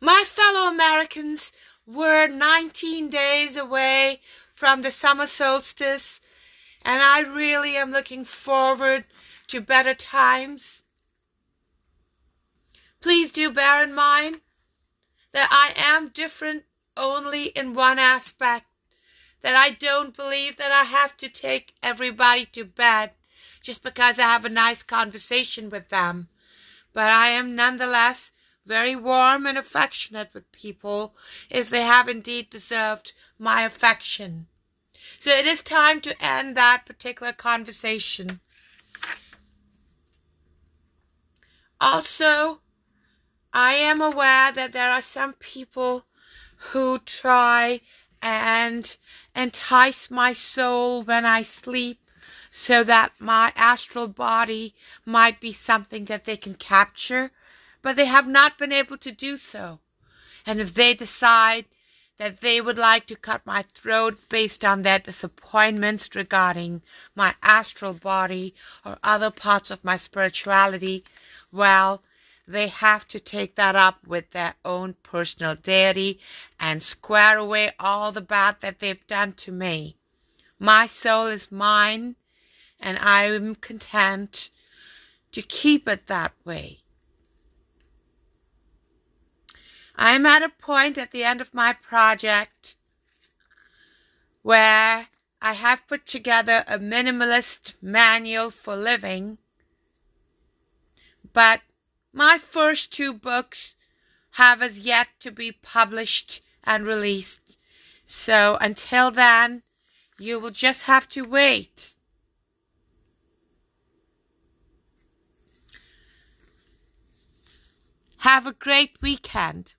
My fellow Americans, we're 19 days away from the summer solstice, and I really am looking forward to better times. Please do bear in mind that I am different only in one aspect that I don't believe that I have to take everybody to bed just because I have a nice conversation with them. But I am nonetheless very warm and affectionate with people if they have indeed deserved my affection. So it is time to end that particular conversation. Also, I am aware that there are some people who try and entice my soul when I sleep so that my astral body might be something that they can capture, but they have not been able to do so. And if they decide that they would like to cut my throat based on their disappointments regarding my astral body or other parts of my spirituality, well, they have to take that up with their own personal deity and square away all the bad that they've done to me. My soul is mine, and I am content to keep it that way. I am at a point at the end of my project where I have put together a minimalist manual for living, but my first two books have as yet to be published and released. So until then, you will just have to wait. Have a great weekend.